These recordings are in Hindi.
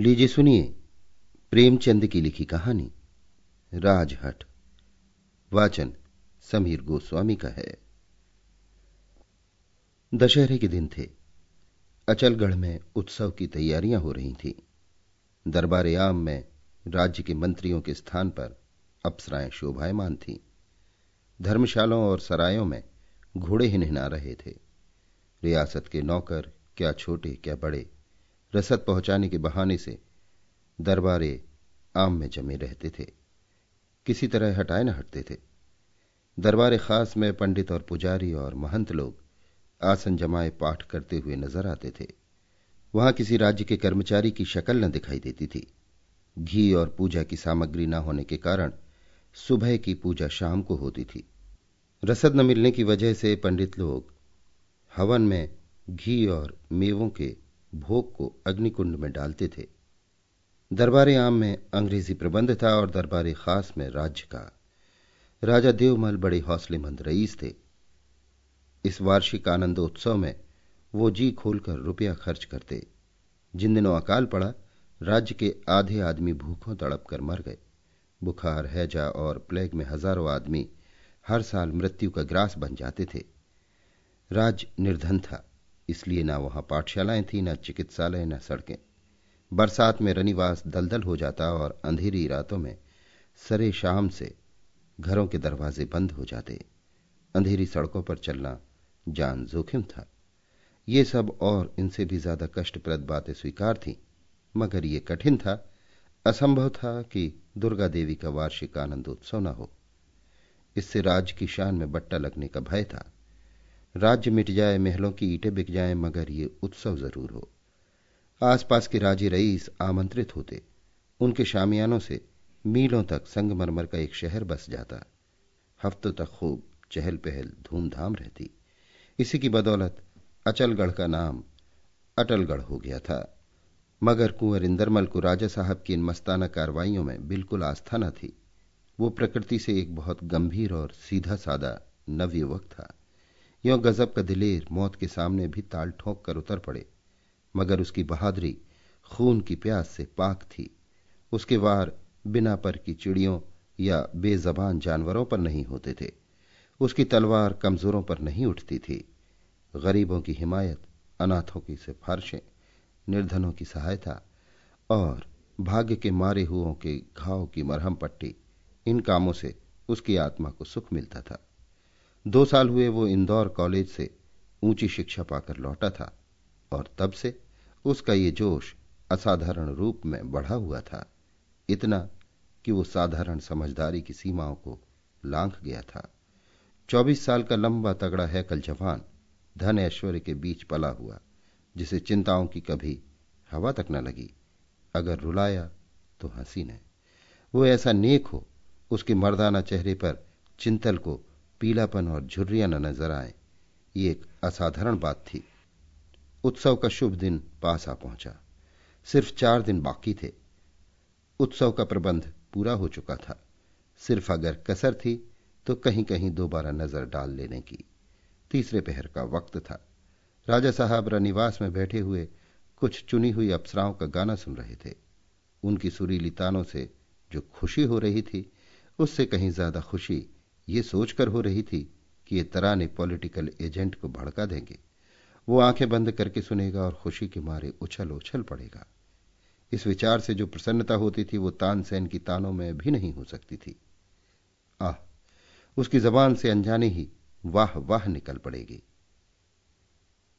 लीजिए सुनिए प्रेमचंद की लिखी कहानी, राजहट। वाचन समीर गोस्वामी का है। दशहरे के दिन थे। अचलगढ़ में उत्सव की तैयारियाँ हो रही थीं। दरबार आम में राज्य के मंत्रियों के स्थान पर अप्सराएँ शोभायमान थीं। धर्मशालाओं और सरायों में घोड़े ही नहना रहे थे। रियासत के नौकर, क्या छोटे, क्या बड़े रसद पहुँचाने के बहाने से दरबारे आम में जमे रहते थे। किसी तरह हटाए न हटते थे। दरबार खास में पंडित और पुजारी और महंत लोग आसन जमाए पाठ करते हुए नज़र आते थे। वहाँ किसी राज्य के कर्मचारी की शक्ल न दिखाई देती थी। घी और पूजा की सामग्री न होने के कारण सुबह की पूजा शाम को होती थी। रसद न मिलने की वजह से पंडित लोग हवन में घी और मेवों के भोग को अग्निकुंड में डालते थे। दरबार आम में अंग्रेज़ी प्रबंध था और दरबार खास में राज्य का। राजा देवमल बड़े हौसलेमंद रईस थे। इस वार्षिक आनंदोत्सव में वो जी खोलकर रुपया खर्च करते। जिन दिनों अकाल पड़ा, राज्य के आधे आदमी भूखों तड़प कर मर गए। बुखार, हैजा और प्लेग में हज़ारों आदमी हर साल मृत्यु का ग्रास बन जाते थे। राज्य निर्धन था। इसलिए ना वहाँ पाठशालाएँ थी, न चिकित्सालय, न सड़कें। बरसात में रनिवास दलदल हो जाता और अंधेरी रातों में सरे शाम से घरों के दरवाजे बंद हो जाते। अंधेरी सड़कों पर चलना जान जोखिम था। ये सब और इनसे भी ज़्यादा कष्टप्रद बातें स्वीकार थीं, मगर ये कठिन था, असंभव था कि दुर्गा देवी का वार्षिक आनंदोत्सव न हो। इससे राज्य की शान में बट्टा लगने का भय था। राज्य मिट जाए, महलों की ईंटें बिक जाए, मगर ये उत्सव ज़रूर हो। आसपास के राजे रईस आमंत्रित होते। उनके शामियानों से मीलों तक संगमरमर का एक शहर बस जाता। हफ्तों तक खूब चहल पहल धूमधाम रहती। इसी की बदौलत अचलगढ़ का नाम अटलगढ़ हो गया था। मगर कुंवर इंदरमल को राजा साहब की इन मस्ताना कार्रवाइयों में बिल्कुल आस्था न थी। वो प्रकृति से एक बहुत गंभीर और सीधा सादा नवयुवक था। यो गजब का दिलेर मौत के सामने भी ताल ठोंक कर उतर पड़े। मगर उसकी बहादुरी खून की प्यास से पाक थी। उसके वार बिना पर की चिड़ियों या बेजबान जानवरों पर नहीं होते थे। उसकी तलवार कमजोरों पर नहीं उठती थी। गरीबों की हिमायत, अनाथों की सिफारशें, निर्धनों की सहायता और भाग्य के मारे हुओं के घाव की मरहम पट्टी, इन कामों से उसकी आत्मा को सुख मिलता था। दो साल हुए वो इंदौर कॉलेज से ऊँची शिक्षा पाकर लौटा था और तब से उसका ये जोश असाधारण रूप में बढ़ा हुआ था। इतना कि वो साधारण समझदारी की सीमाओं को लांघ गया था। चौबीस साल का लंबा तगड़ा है कल जवान धन ऐश्वर्य के बीच पला हुआ, जिसे चिंताओं की कभी हवा तक न लगी। अगर रुलाया तो हँसी ने। वो ऐसा नेक हो, उसके मर्दाना चेहरे पर चिंतल को पीलापन और झुर्रिया न नज़र आए। ये एक असाधारण बात थी। उत्सव का शुभ दिन पास आ पहुँचा। सिर्फ़ चार दिन बाकी थे। उत्सव का प्रबंध पूरा हो चुका था। सिर्फ़ अगर कसर थी तो कहीं कहीं दोबारा नज़र डाल लेने की। तीसरे पहर का वक्त था। राजा साहब रनिवास में बैठे हुए कुछ चुनी हुई अप्सराओं का गाना सुन रहे थे। उनकी सुरीली तानों से जो खुशी हो रही थी, उससे कहीं ज़्यादा खुशी ये सोचकर हो रही थी कि ये तराने पॉलिटिकल एजेंट को भड़का देंगे। वो आँखें बंद करके सुनेगा और खुशी के मारे उछल उछल पड़ेगा। इस विचार से जो प्रसन्नता होती थी, वो तानसेन की तानों में भी नहीं हो सकती थी। आह, उसकी जबान से अनजाने ही वाह वाह निकल पड़ेगी।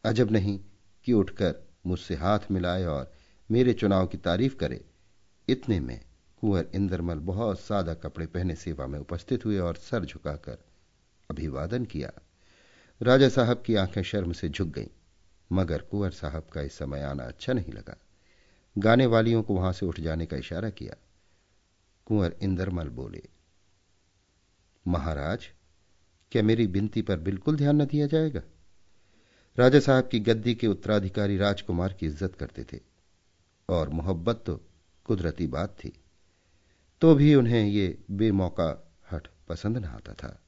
अजब नहीं कि उठकर मुझसे हाथ मिलाए और मेरे चुनाव की तारीफ़ करे, इतने में कुंवर इंद्रमल बहुत सादा कपड़े पहने सेवा में उपस्थित हुए और सर झुकाकर अभिवादन किया। राजा साहब की आँखें शर्म से झुक गईं, मगर कुंवर साहब का इस समय आना अच्छा नहीं लगा। गाने वालियों को वहाँ से उठ जाने का इशारा किया। कुंवर इंदरमल बोले, महाराज, क्या मेरी बिनती पर बिल्कुल ध्यान न दिया जाएगा? राजा साहब की गद्दी के उत्तराधिकारी राजकुमार की इज़्ज़त करते थे, और मोहब्बत तो कुदरती बात थी। तो भी उन्हें ये बेमौका हट पसंद न आता था।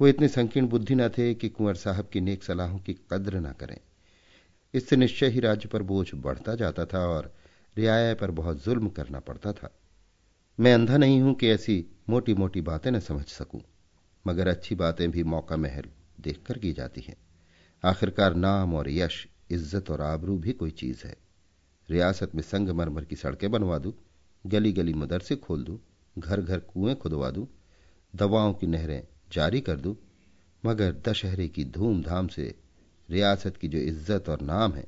वो इतने संकीर्ण बुद्धि न थे कि कुंवर साहब की नेक सलाहों की कद्र न करें। इससे निश्चय ही राज्य पर बोझ बढ़ता जाता था और रियाया पर बहुत जुल्म करना पड़ता था। मैं अंधा नहीं हूँ कि ऐसी मोटी मोटी बातें न समझ सकूँ, मगर अच्छी बातें भी मौका महल देखकर की जाती हैं। आखिरकार नाम और यश, इज़्ज़त और आबरू भी कोई चीज़ है। रियासत में संगमरमर की सड़कें बनवा दूँ। गली गली मदरसे खोल दूँ घर घर कुएँ खुदवा दूँ, दवाओं की नहरें जारी कर दूँ, मगर दशहरे की धूमधाम से रियासत की जो इज़्ज़त और नाम है,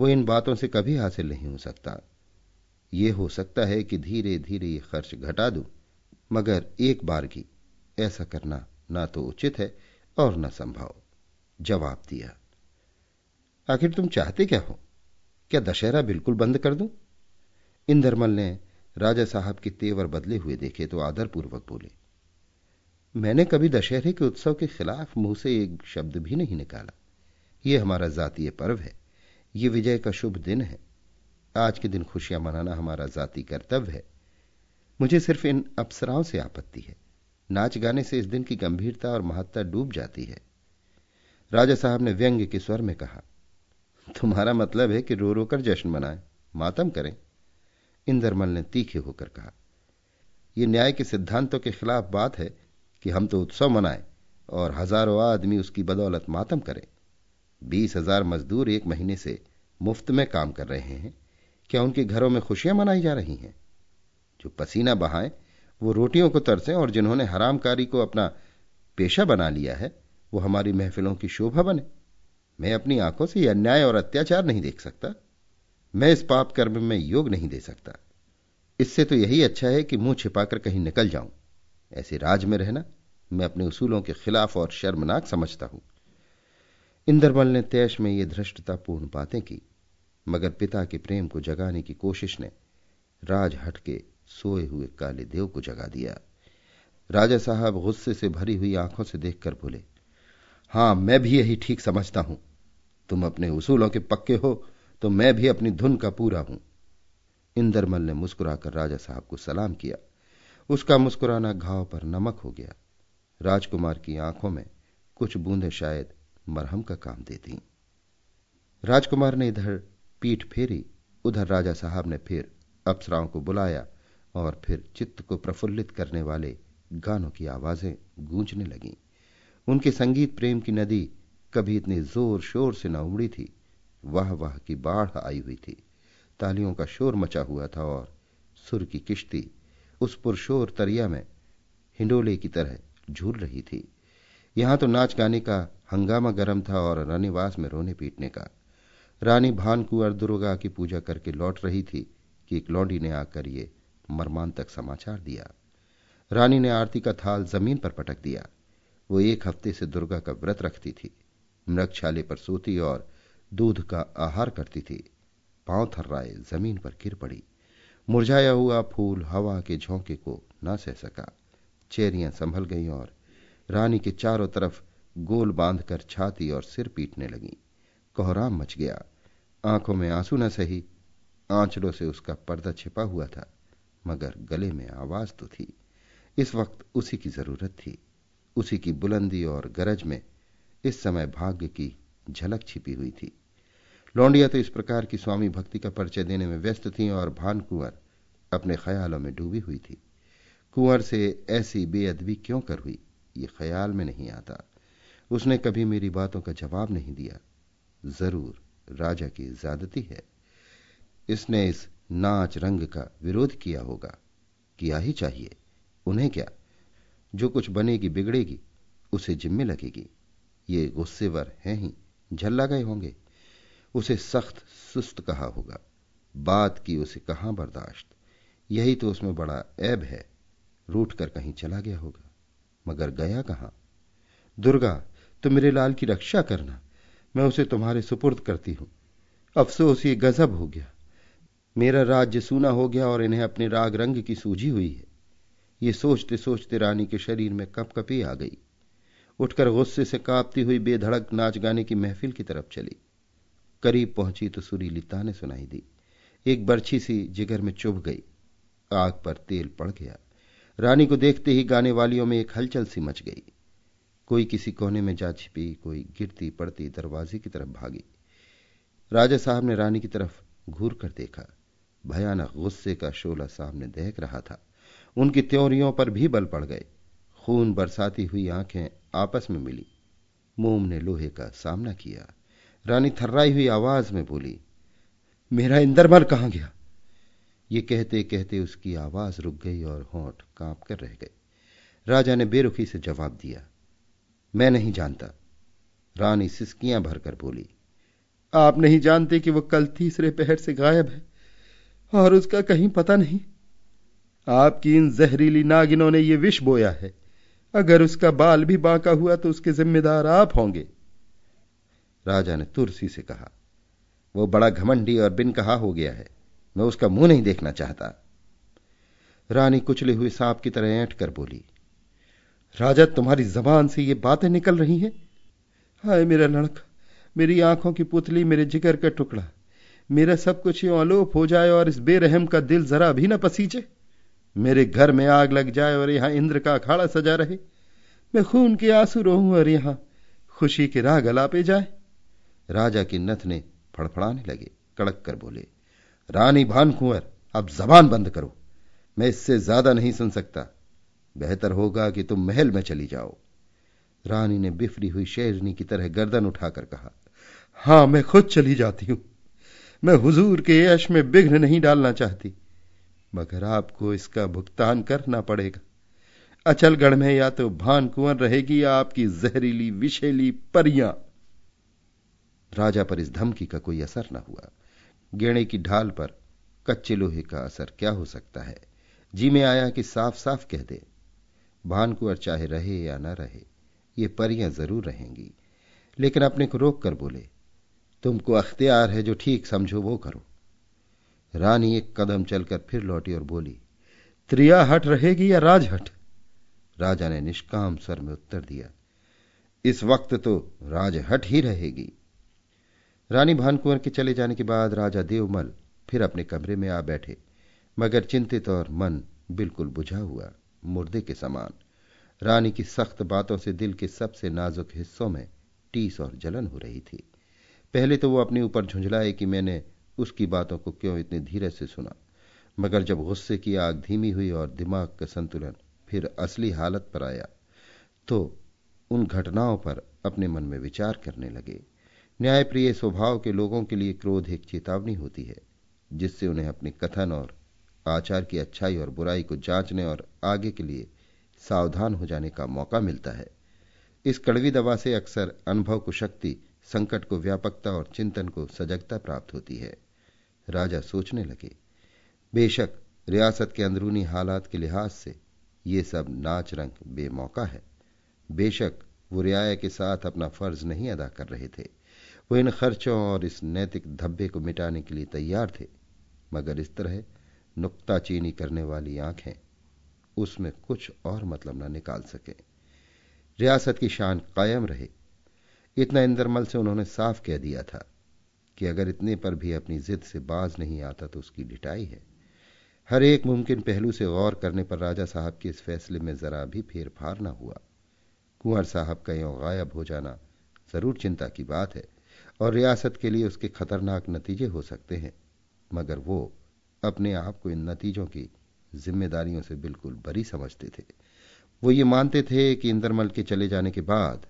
वो इन बातों से कभी हासिल नहीं हो सकता। ये हो सकता है कि धीरे धीरे ये खर्च घटा दूँ, मगर एक बार की, ऐसा करना ना तो उचित है और न संभव। जवाब दिया। आखिर तुम चाहते क्या हो? क्या दशहरा बिल्कुल बंद कर दूँ? इंदरमल ने राजा साहब के तेवर बदले हुए देखे तो आदरपूर्वक बोले, मैंने कभी दशहरे के उत्सव के खिलाफ मुँह से एक शब्द भी नहीं निकाला। यह हमारा जातीय पर्व है, ये विजय का शुभ दिन है। आज के दिन खुशियाँ मनाना हमारा जाति कर्तव्य है। मुझे सिर्फ़ इन अप्सराओं से आपत्ति है। नाच गाने से इस दिन की गंभीरता और महत्ता डूब जाती है। राजा साहब ने व्यंग्य के स्वर में कहा, तुम्हारा मतलब है कि रो रोकर जश्न मनाएँ, मातम करें। इंदरमल ने तीखे होकर कहा यह न्याय के सिद्धांतों के खिलाफ बात है कि हम तो उत्सव मनाएँ और हज़ारों आदमी उसकी बदौलत मातम करें। बीस हज़ार मजदूर एक महीने से मुफ़्त में काम कर रहे हैं। क्या उनके घरों में खुशियाँ मनाई जा रही हैं? जो पसीना बहाएँ, वो रोटियों को तरसें और जिन्होंने हरामकारी को अपना पेशा बना लिया है, वो हमारी महफिलों की शोभा बने। मैं अपनी आँखों से यह अन्याय और अत्याचार नहीं देख सकता। मैं इस पाप कर्म में योग नहीं दे सकता। इससे तो यही अच्छा है कि मुँह छिपाकर कहीं निकल जाऊँ। ऐसे राज में रहना, मैं अपने उसूलों के खिलाफ और शर्मनाक समझता हूँ। इंद्रमल ने तैश में ये धृष्टतापूर्ण बातें की, मगर पिता के प्रेम को जगाने की कोशिश ने राज हट के सोए हुए काले देव को जगा दिया। राजा साहब गुस्से से भरी हुई आँखों से देखकर बोले, हाँ, मैं भी यही ठीक समझता हूँ। तुम अपने उसूलों के पक्के हो तो मैं भी अपनी धुन का पूरा हूँ। इंदरमल ने मुस्कुराकर राजा साहब को सलाम किया। उसका मुस्कुराना घाव पर नमक हो गया। राजकुमार की आँखों में कुछ बूंदें शायद मरहम का काम देती। राजकुमार ने इधर पीठ फेरी, उधर राजा साहब ने फिर अप्सराओं को बुलाया और फिर चित्त को प्रफुल्लित करने वाले गानों की आवाज़ें गूंजने लगीं। उनके संगीत प्रेम की नदी कभी इतनी ज़ोर शोर से न उमड़ी थी। वाह वाह की बाढ़ आई हुई थी। तालियों का शोर मचा हुआ था और सुर की किश्ती उस पुरशोर तरिया में हिंडोले की तरह झूल रही थी। यहाँ तो नाच गाने का हंगामा गर्म था और रनिवास में रोने पीटने का। रानी भानकुंवर दुर्गा की पूजा करके लौट रही थी कि एक लौंडी ने आकर ये मर्मांतक समाचार दिया। रानी ने आरती का थाल ज़मीन पर पटक दिया। वो एक हफ़्ते से दुर्गा का व्रत रखती थी। मृगछाले पर सोती और दूध का आहार करती थी। पाँव थर्राए, ज़मीन पर गिर पड़ी। मुरझाया हुआ फूल हवा के झोंके को न सह सका। चेरियाँ संभल गईं और रानी के चारों तरफ़ गोल बांधकर छाती और सिर पीटने लगी। कोहराम मच गया। आँखों में आँसू न सही। आंचलों से उसका पर्दा छिपा हुआ था, मगर गले में आवाज़ तो थी। इस वक्त उसी की ज़रूरत थी। उसी की बुलंदी और गरज में इस समय भाग्य की झलक छिपी हुई थी। लौंडिया तो इस प्रकार की स्वामी भक्ति का परिचय देने में व्यस्त थी और भान कुंवर अपने ख्यालों में डूबी हुई थी। कुंवर से ऐसी बेअदबी क्यों कर हुई? ये ख्याल में नहीं आता। उसने कभी मेरी बातों का जवाब नहीं दिया। ज़रूर, राजा की ज्यादती है। इसने इस नाच रंग का विरोध किया होगा। किया ही चाहिए। उन्हें क्या? जो कुछ बनेगी बिगड़ेगी, उसे जिम्मे लगेगी। ये गुस्सेवर हैं ही। झल्ला गए होंगे। उसे सख्त, सुस्त कहा होगा। बात की उसे कहाँ बर्दाश्त? यही तो उसमें बड़ा ऐब है। रूठ कर कहीं चला गया होगा। मगर गया कहाँ? दुर्गा, तुम मेरे लाल की रक्षा करना। मैं उसे तुम्हारे सुपुर्द करती हूँ। अफसोस, ये गजब हो गया। मेरा राज्य सूना हो गया और इन्हें अपने राग रंग की सूझी हुई है। ये सोचते सोचते रानी के शरीर में कपकपी आ गई। उठकर गुस्से से कांपती हुई बेधड़क नाच गाने की महफिल की तरफ़ चली। करीब पहुँची तो सुरीली ने सुनाई दी। एक बर्छी सी जिगर में चुभ गई। आग पर तेल पड़ गया। रानी को देखते ही गाने वालियों में एक हलचल सी मच गई। कोई किसी कोने में जा छिपी, कोई गिरती पड़ती दरवाजे की तरफ़ भागी। राजा साहब ने रानी की तरफ़ घूर कर देखा। भयानक गुस्से का शोला सामने देख रहा था। उनकी त्योरियों पर भी बल पड़ गए। खून बरसाती हुई आँखें आपस में मिली। मोम ने लोहे का सामना किया। रानी थर्राई हुई आवाज़ में बोली, मेरा इंदरमल कहाँ गया? ये कहते कहते उसकी आवाज़ रुक गई और होंठ काँप कर रह गए राजा ने बेरुखी से जवाब दिया, मैं नहीं जानता। रानी सिस्कियाँ भरकर बोली, आप नहीं जानते कि वो कल तीसरे पहर से गायब है, और उसका कहीं पता नहीं। आपकी इन जहरीली नागिनों ने यह विष बोया है। अगर उसका बाल भी बांका हुआ तो उसके जिम्मेदार आप होंगे। राजा ने तुरसी से कहा, वो बड़ा घमंडी और बिन कहा हो गया है। मैं उसका मुँह नहीं देखना चाहता रानी कुचले हुए सांप की तरह ऐंठ कर बोली, राजा, तुम्हारी जबान से ये बातें निकल रही हैं? हाय मेरा लड़का, मेरी आँखों की पुतली, मेरे जिगर का टुकड़ा, मेरा सब कुछ यूँ अलोप हो जाए और इस बेरहम का दिल जरा भी न पसीजे। मेरे घर में आग लग जाए और यहाँ इंद्र का अखाड़ा सजा रहे। मैं खून के आँसू रोहूं और यहाँ खुशी के राग अलापे जाए। राजा की नथ ने फड़फड़ाने लगे, कड़क कर बोले, रानी भान कुंवर अब जबान बंद करो। मैं इससे ज़्यादा नहीं सुन सकता। बेहतर होगा कि तुम महल में चली जाओ। रानी ने बिफरी हुई शेरनी की तरह गर्दन उठाकर कहा, हाँ, मैं खुद चली जाती हूँ। मैं हुजूर के यश में विघ्न नहीं डालना चाहती, मगर आपको इसका भुगतान करना पड़ेगा। अचलगढ़ में या तो भान कुंवर रहेगी या आपकी जहरीली, विषेली परियाँ। राजा पर इस धमकी का कोई असर न हुआ। गेणे की ढाल पर कच्चे लोहे का असर क्या हो सकता है? जी में आया कि साफ़ साफ़ कह दे। भानकुंवर चाहे रहे या न रहे, ये परियाँ ज़रूर रहेंगी। लेकिन अपने को रोक कर बोले, तुमको अख्तियार है जो ठीक समझो, वो करो। रानी एक कदम चलकर फिर लौटी और बोली त्रिया हट रहेगी या राजहट? राजा ने निष्काम स्वर में उत्तर दिया, इस वक्त तो राजहट ही रहेगी। रानी भानकुंवर के चले जाने के बाद राजा देवमल फिर अपने कमरे में आ बैठे, मगर चिंतित और मन बिल्कुल बुझा हुआ, मुर्दे के समान। रानी की सख्त बातों से दिल के सबसे नाजुक हिस्सों में टीस और जलन हो रही थी। पहले तो वो अपने ऊपर झुंझलाए कि मैंने उसकी बातों को क्यों इतने धीरे से सुना, मगर जब गुस्से की आग धीमी हुई और दिमाग का संतुलन फिर असली हालत पर आया तो उन घटनाओं पर अपने मन में विचार करने लगे। न्यायप्रिय स्वभाव के लोगों के लिए क्रोध एक चेतावनी होती है, जिससे उन्हें अपने कथन और आचार की अच्छाई और बुराई को जांचने और आगे के लिए सावधान हो जाने का मौका मिलता है। इस कड़वी दवा से अक्सर अनुभव को शक्ति, संकट को व्यापकता और चिंतन को सजगता प्राप्त होती है। राजा सोचने लगे, बेशक रियासत के अंदरूनी हालात के लिहाज से ये सब नाच रंग बेमौका है। बेशक वो रियाया के साथ अपना फ़र्ज़ नहीं अदा कर रहे थे। वो इन खर्चों और इस नैतिक धब्बे को मिटाने के लिए तैयार थे, मगर इस तरह नुक्ताचीनी करने वाली आँखें उसमें कुछ और मतलब न निकाल सके। रियासत की शान कायम रहे। इतना इंदरमल से उन्होंने साफ़ कह दिया था कि अगर इतने पर भी अपनी जिद से बाज नहीं आता तो उसकी ढिटाई है। हर एक मुमकिन पहलू से गौर करने पर राजा साहब के इस फैसले में जरा भी फेरफार न हुआ। कुंवर साहब का यों गायब हो जाना ज़रूर चिंता की बात है। और रियासत के लिए उसके खतरनाक नतीजे हो सकते हैं, मगर वो अपने आप को इन नतीजों की जिम्मेदारियों से बिल्कुल बरी समझते थे। वो ये मानते थे कि इंदरमल के चले जाने के बाद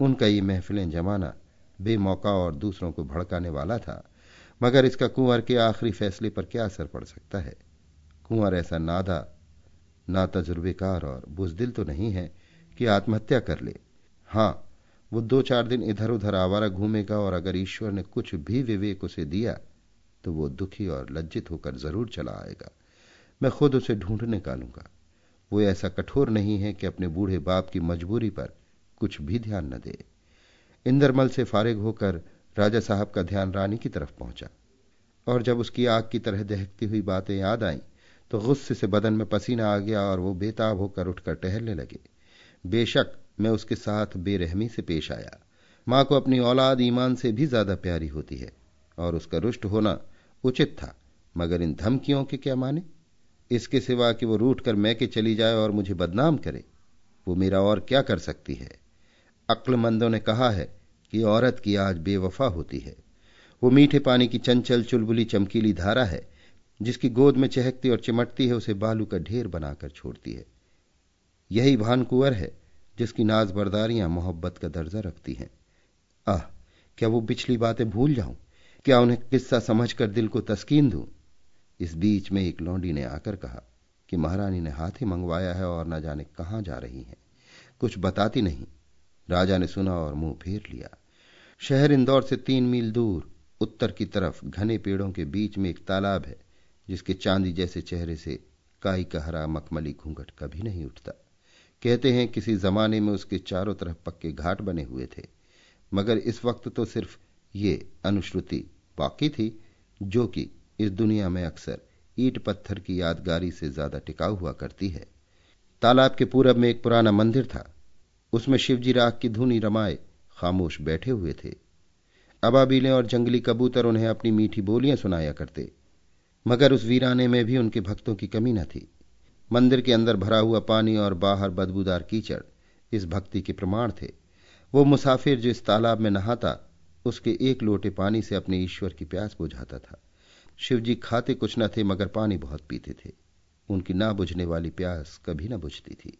उनका ये महफिलें जमाना बेमौका और दूसरों को भड़काने वाला था, मगर इसका कुंवर के आखिरी फैसले पर क्या असर पड़ सकता है? कुंवर ऐसा नादा ना तजुर्बेकार और बुजदिल तो नहीं है कि आत्महत्या कर ले। हाँ वो दो चार दिन इधर उधर आवारा घूमेगा और अगर ईश्वर ने कुछ भी विवेक उसे दिया तो वो दुखी और लज्जित होकर ज़रूर चला आएगा। मैं खुद उसे ढूंढ निकालूँगा। वो ऐसा कठोर नहीं है कि अपने बूढ़े बाप की मजबूरी पर कुछ भी ध्यान न दे। इंदरमल से फारिग होकर राजा साहब का ध्यान रानी की तरफ़ पहुँचा। और जब उसकी आग की तरह दहकती हुई बातें याद आईं तो गुस्से से बदन में पसीना आ गया और वो बेताब होकर उठकर टहलने लगे। बेशक मैं उसके साथ बेरहमी से पेश आया। माँ को अपनी औलाद ईमान से भी ज़्यादा प्यारी होती है और उसका रुष्ट होना उचित था, मगर इन धमकियों के क्या माने? इसके सिवा कि वो रूठ कर मैके चली जाए और मुझे बदनाम करे, वो मेरा और क्या कर सकती है? अक्लमंदों ने कहा है कि औरत की आज बेवफा होती है। वो मीठे पानी की चंचल चुलबुली चमकीली धारा है, जिसकी गोद में चहकती और चिमटती है, उसे बालू का ढेर बनाकर छोड़ती है। यही भान कुंवर है जिसकी नाज बरदारियाँ मोहब्बत का दर्जा रखती हैं। आह, क्या वो पिछली बातें भूल जाऊँ? क्या उन्हें किस्सा समझकर दिल को तस्कीन दूँ? इस बीच में एक लौंडी ने आकर कहा कि महारानी ने हाथी मंगवाया है और न जाने कहाँ जा रही है। कुछ बताती नहीं। राजा ने सुना और मुँह फेर लिया। शहर इंदौर से तीन मील दूर, उत्तर की तरफ़ घने पेड़ों के बीच में एक तालाब है, जिसके चांदी जैसे चेहरे से काई का हरा मखमली घूंघट कभी नहीं उठता। कहते हैं किसी जमाने में उसके चारों तरफ़ पक्के घाट बने हुए थे। मगर इस वक्त तो सिर्फ़ ये अनुश्रुति बाकी थी, जो कि इस दुनिया में अक्सर ईट पत्थर की यादगारी से ज़्यादा टिकाऊ हुआ करती है। तालाब के पूरब में एक पुराना मंदिर था। उसमें शिवजी राग की धुनी रमाए खामोश बैठे हुए थे। अबाबीलें और जंगली कबूतर उन्हें अपनी मीठी बोलियाँ सुनाया करते, मगर उस वीराने में भी उनके भक्तों की कमी न थी। मंदिर के अंदर भरा हुआ पानी और बाहर बदबूदार कीचड़। इस भक्ति के प्रमाण थे। वो मुसाफिर जो इस तालाब में नहाता, उसके एक लोटे पानी से अपने ईश्वर की प्यास बुझाता था। शिवजी खाते कुछ न थे, मगर पानी बहुत पीते थे। उनकी ना बुझने वाली प्यास कभी न बुझती थी।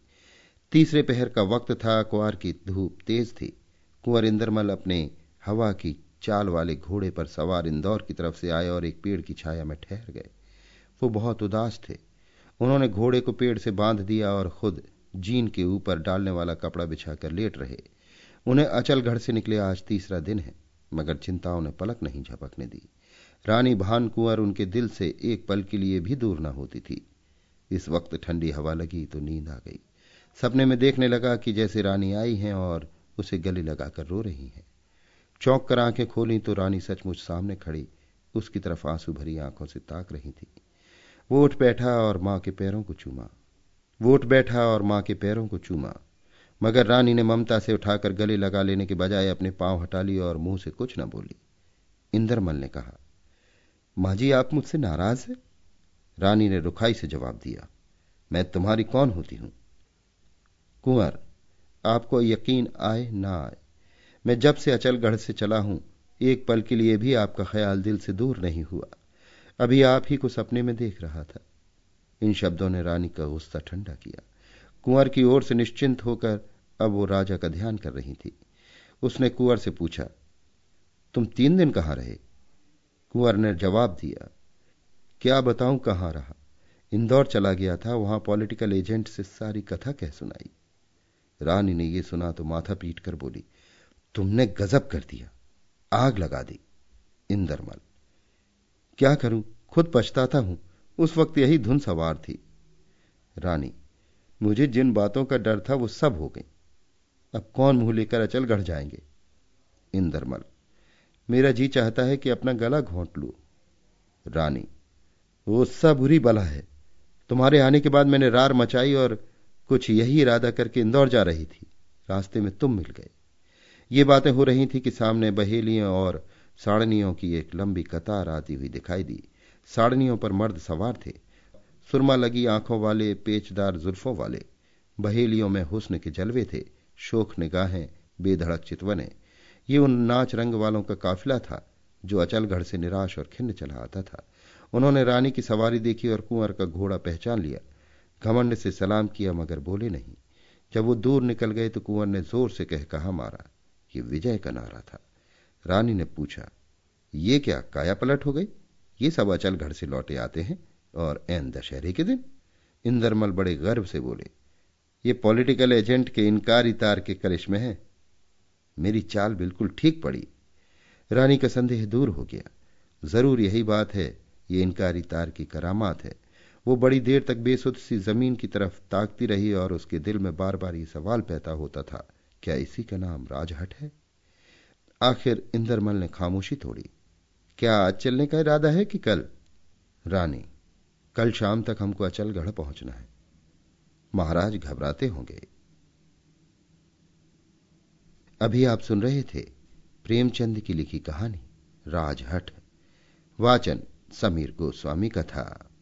तीसरे पहर का वक्त था, कुंवर की धूप तेज थी। कुंवर इंदरमल अपने हवा की चाल वाले घोड़े पर सवार इंदौर की तरफ़ से आए और एक पेड़ की छाया में ठहर गए। वो बहुत उदास थे। उन्होंने घोड़े को पेड़ से बाँध दिया और खुद जीन के ऊपर डालने वाला कपड़ा बिछाकर लेट रहे। उन्हें अचल घर से निकले आज तीसरा दिन है, मगर चिंताओं ने पलक नहीं झपकने दी। रानी भान कुंवर उनके दिल से एक पल के लिए भी दूर न होती थी। इस वक्त ठंडी हवा लगी तो नींद आ गई। सपने में देखने लगा कि जैसे रानी आई हैं और उसे गले लगाकर रो रही हैं। चौंक कर आँखें खोली तो रानी सचमुच सामने खड़ी, उसकी तरफ़ आँसू भरी आँखों से ताक रही थी। वो उठ बैठा और माँ के पैरों को चूमा। वो उठ बैठा और माँ के पैरों को चूमा। मगर रानी ने ममता से उठाकर गले लगा लेने के बजाय अपने पाँव हटा ली और मुँह से कुछ न बोली। इंदरमल ने कहा, माँ जी, आप मुझसे नाराज़ है? रानी ने रुखाई से जवाब दिया, मैं तुम्हारी कौन होती हूँ? कुंवर, आपको यकीन आए ना आए। मैं जब से अचलगढ़ से चला हूँ, एक पल के लिए भी आपका ख्याल दिल से दूर नहीं हुआ। अभी आप ही को सपने में देख रहा था। इन शब्दों ने रानी का गुस्सा ठंडा किया। कुंवर की ओर से निश्चिंत होकर अब वो राजा का ध्यान कर रही थी। उसने कुंवर से पूछा, तुम तीन दिन कहाँ रहे? कुंवर ने जवाब दिया, क्या बताऊँ कहाँ रहा? इंदौर चला गया था, वहाँ पॉलिटिकल एजेंट से सारी कथा कह सुनाई। रानी ने यह सुना तो माथा पीट कर बोली, तुमने गजब कर दिया, आग लगा दी, इंदरमल। क्या करूँ? खुद पछताता हूँ। उस वक्त यही धुन सवार थी। रानी, मुझे जिन बातों का डर था वो सब हो गई। अब कौन मुँह लेकर अचल गढ़ जाएँगे? इंदरमल, मेरा जी चाहता है कि अपना गला घोंट लू। रानी, वो सब बुरी बला है। तुम्हारे आने के बाद मैंने रार मचाई और कुछ यही इरादा करके इंदौर जा रही थी। रास्ते में तुम मिल गए। ये बातें हो रही थी कि सामने बहेलियाँ और साड़नियों की एक लंबी कतार आती हुई दिखाई दी। साड़नियों पर मर्द सवार थे। सुरमा लगी आँखों वाले, पेचदार जुल्फों वाले। बहेलियों में हुस्न के जलवे थे। शोक निगाहें बेधड़क चितवने ये उन नाच रंग वालों का काफिला था, जो अचलगढ़ से निराश और खिन्न चला आता था। उन्होंने रानी की सवारी देखी और कुंवर का घोड़ा पहचान लिया। घमंड से सलाम किया, मगर बोले नहीं। जब वो दूर निकल गए तो कुंवर ने ज़ोर से कह कहा, मारा, ये विजय का नारा था। रानी ने पूछा, ये क्या काया पलट हो गई? ये सब अचल घर से लौटे आते हैं और एन दशहरे के दिन? इंदरमल बड़े गर्व से बोले, ये पॉलिटिकल एजेंट के इनकारी तार के करिश्मे हैं। मेरी चाल बिल्कुल ठीक पड़ी। रानी का संदेह दूर हो गया। ज़रूर यही बात है, ये इनकारी तार की करामात है। वो बड़ी देर तक बेसुध सी ज़मीन की तरफ़ ताकती रही और उसके दिल में बार बार ये सवाल पैदा होता था, क्या इसी का नाम राजहट है? आखिर इंदरमल ने खामोशी तोड़ी। क्या आज चलने का इरादा है कि कल? रानी, कल शाम तक हमको अचलगढ़ पहुँचना है। महाराज घबराते होंगे। अभी आप सुन रहे थे प्रेमचंद की लिखी कहानी राजहट वाचन समीर गोस्वामी का था।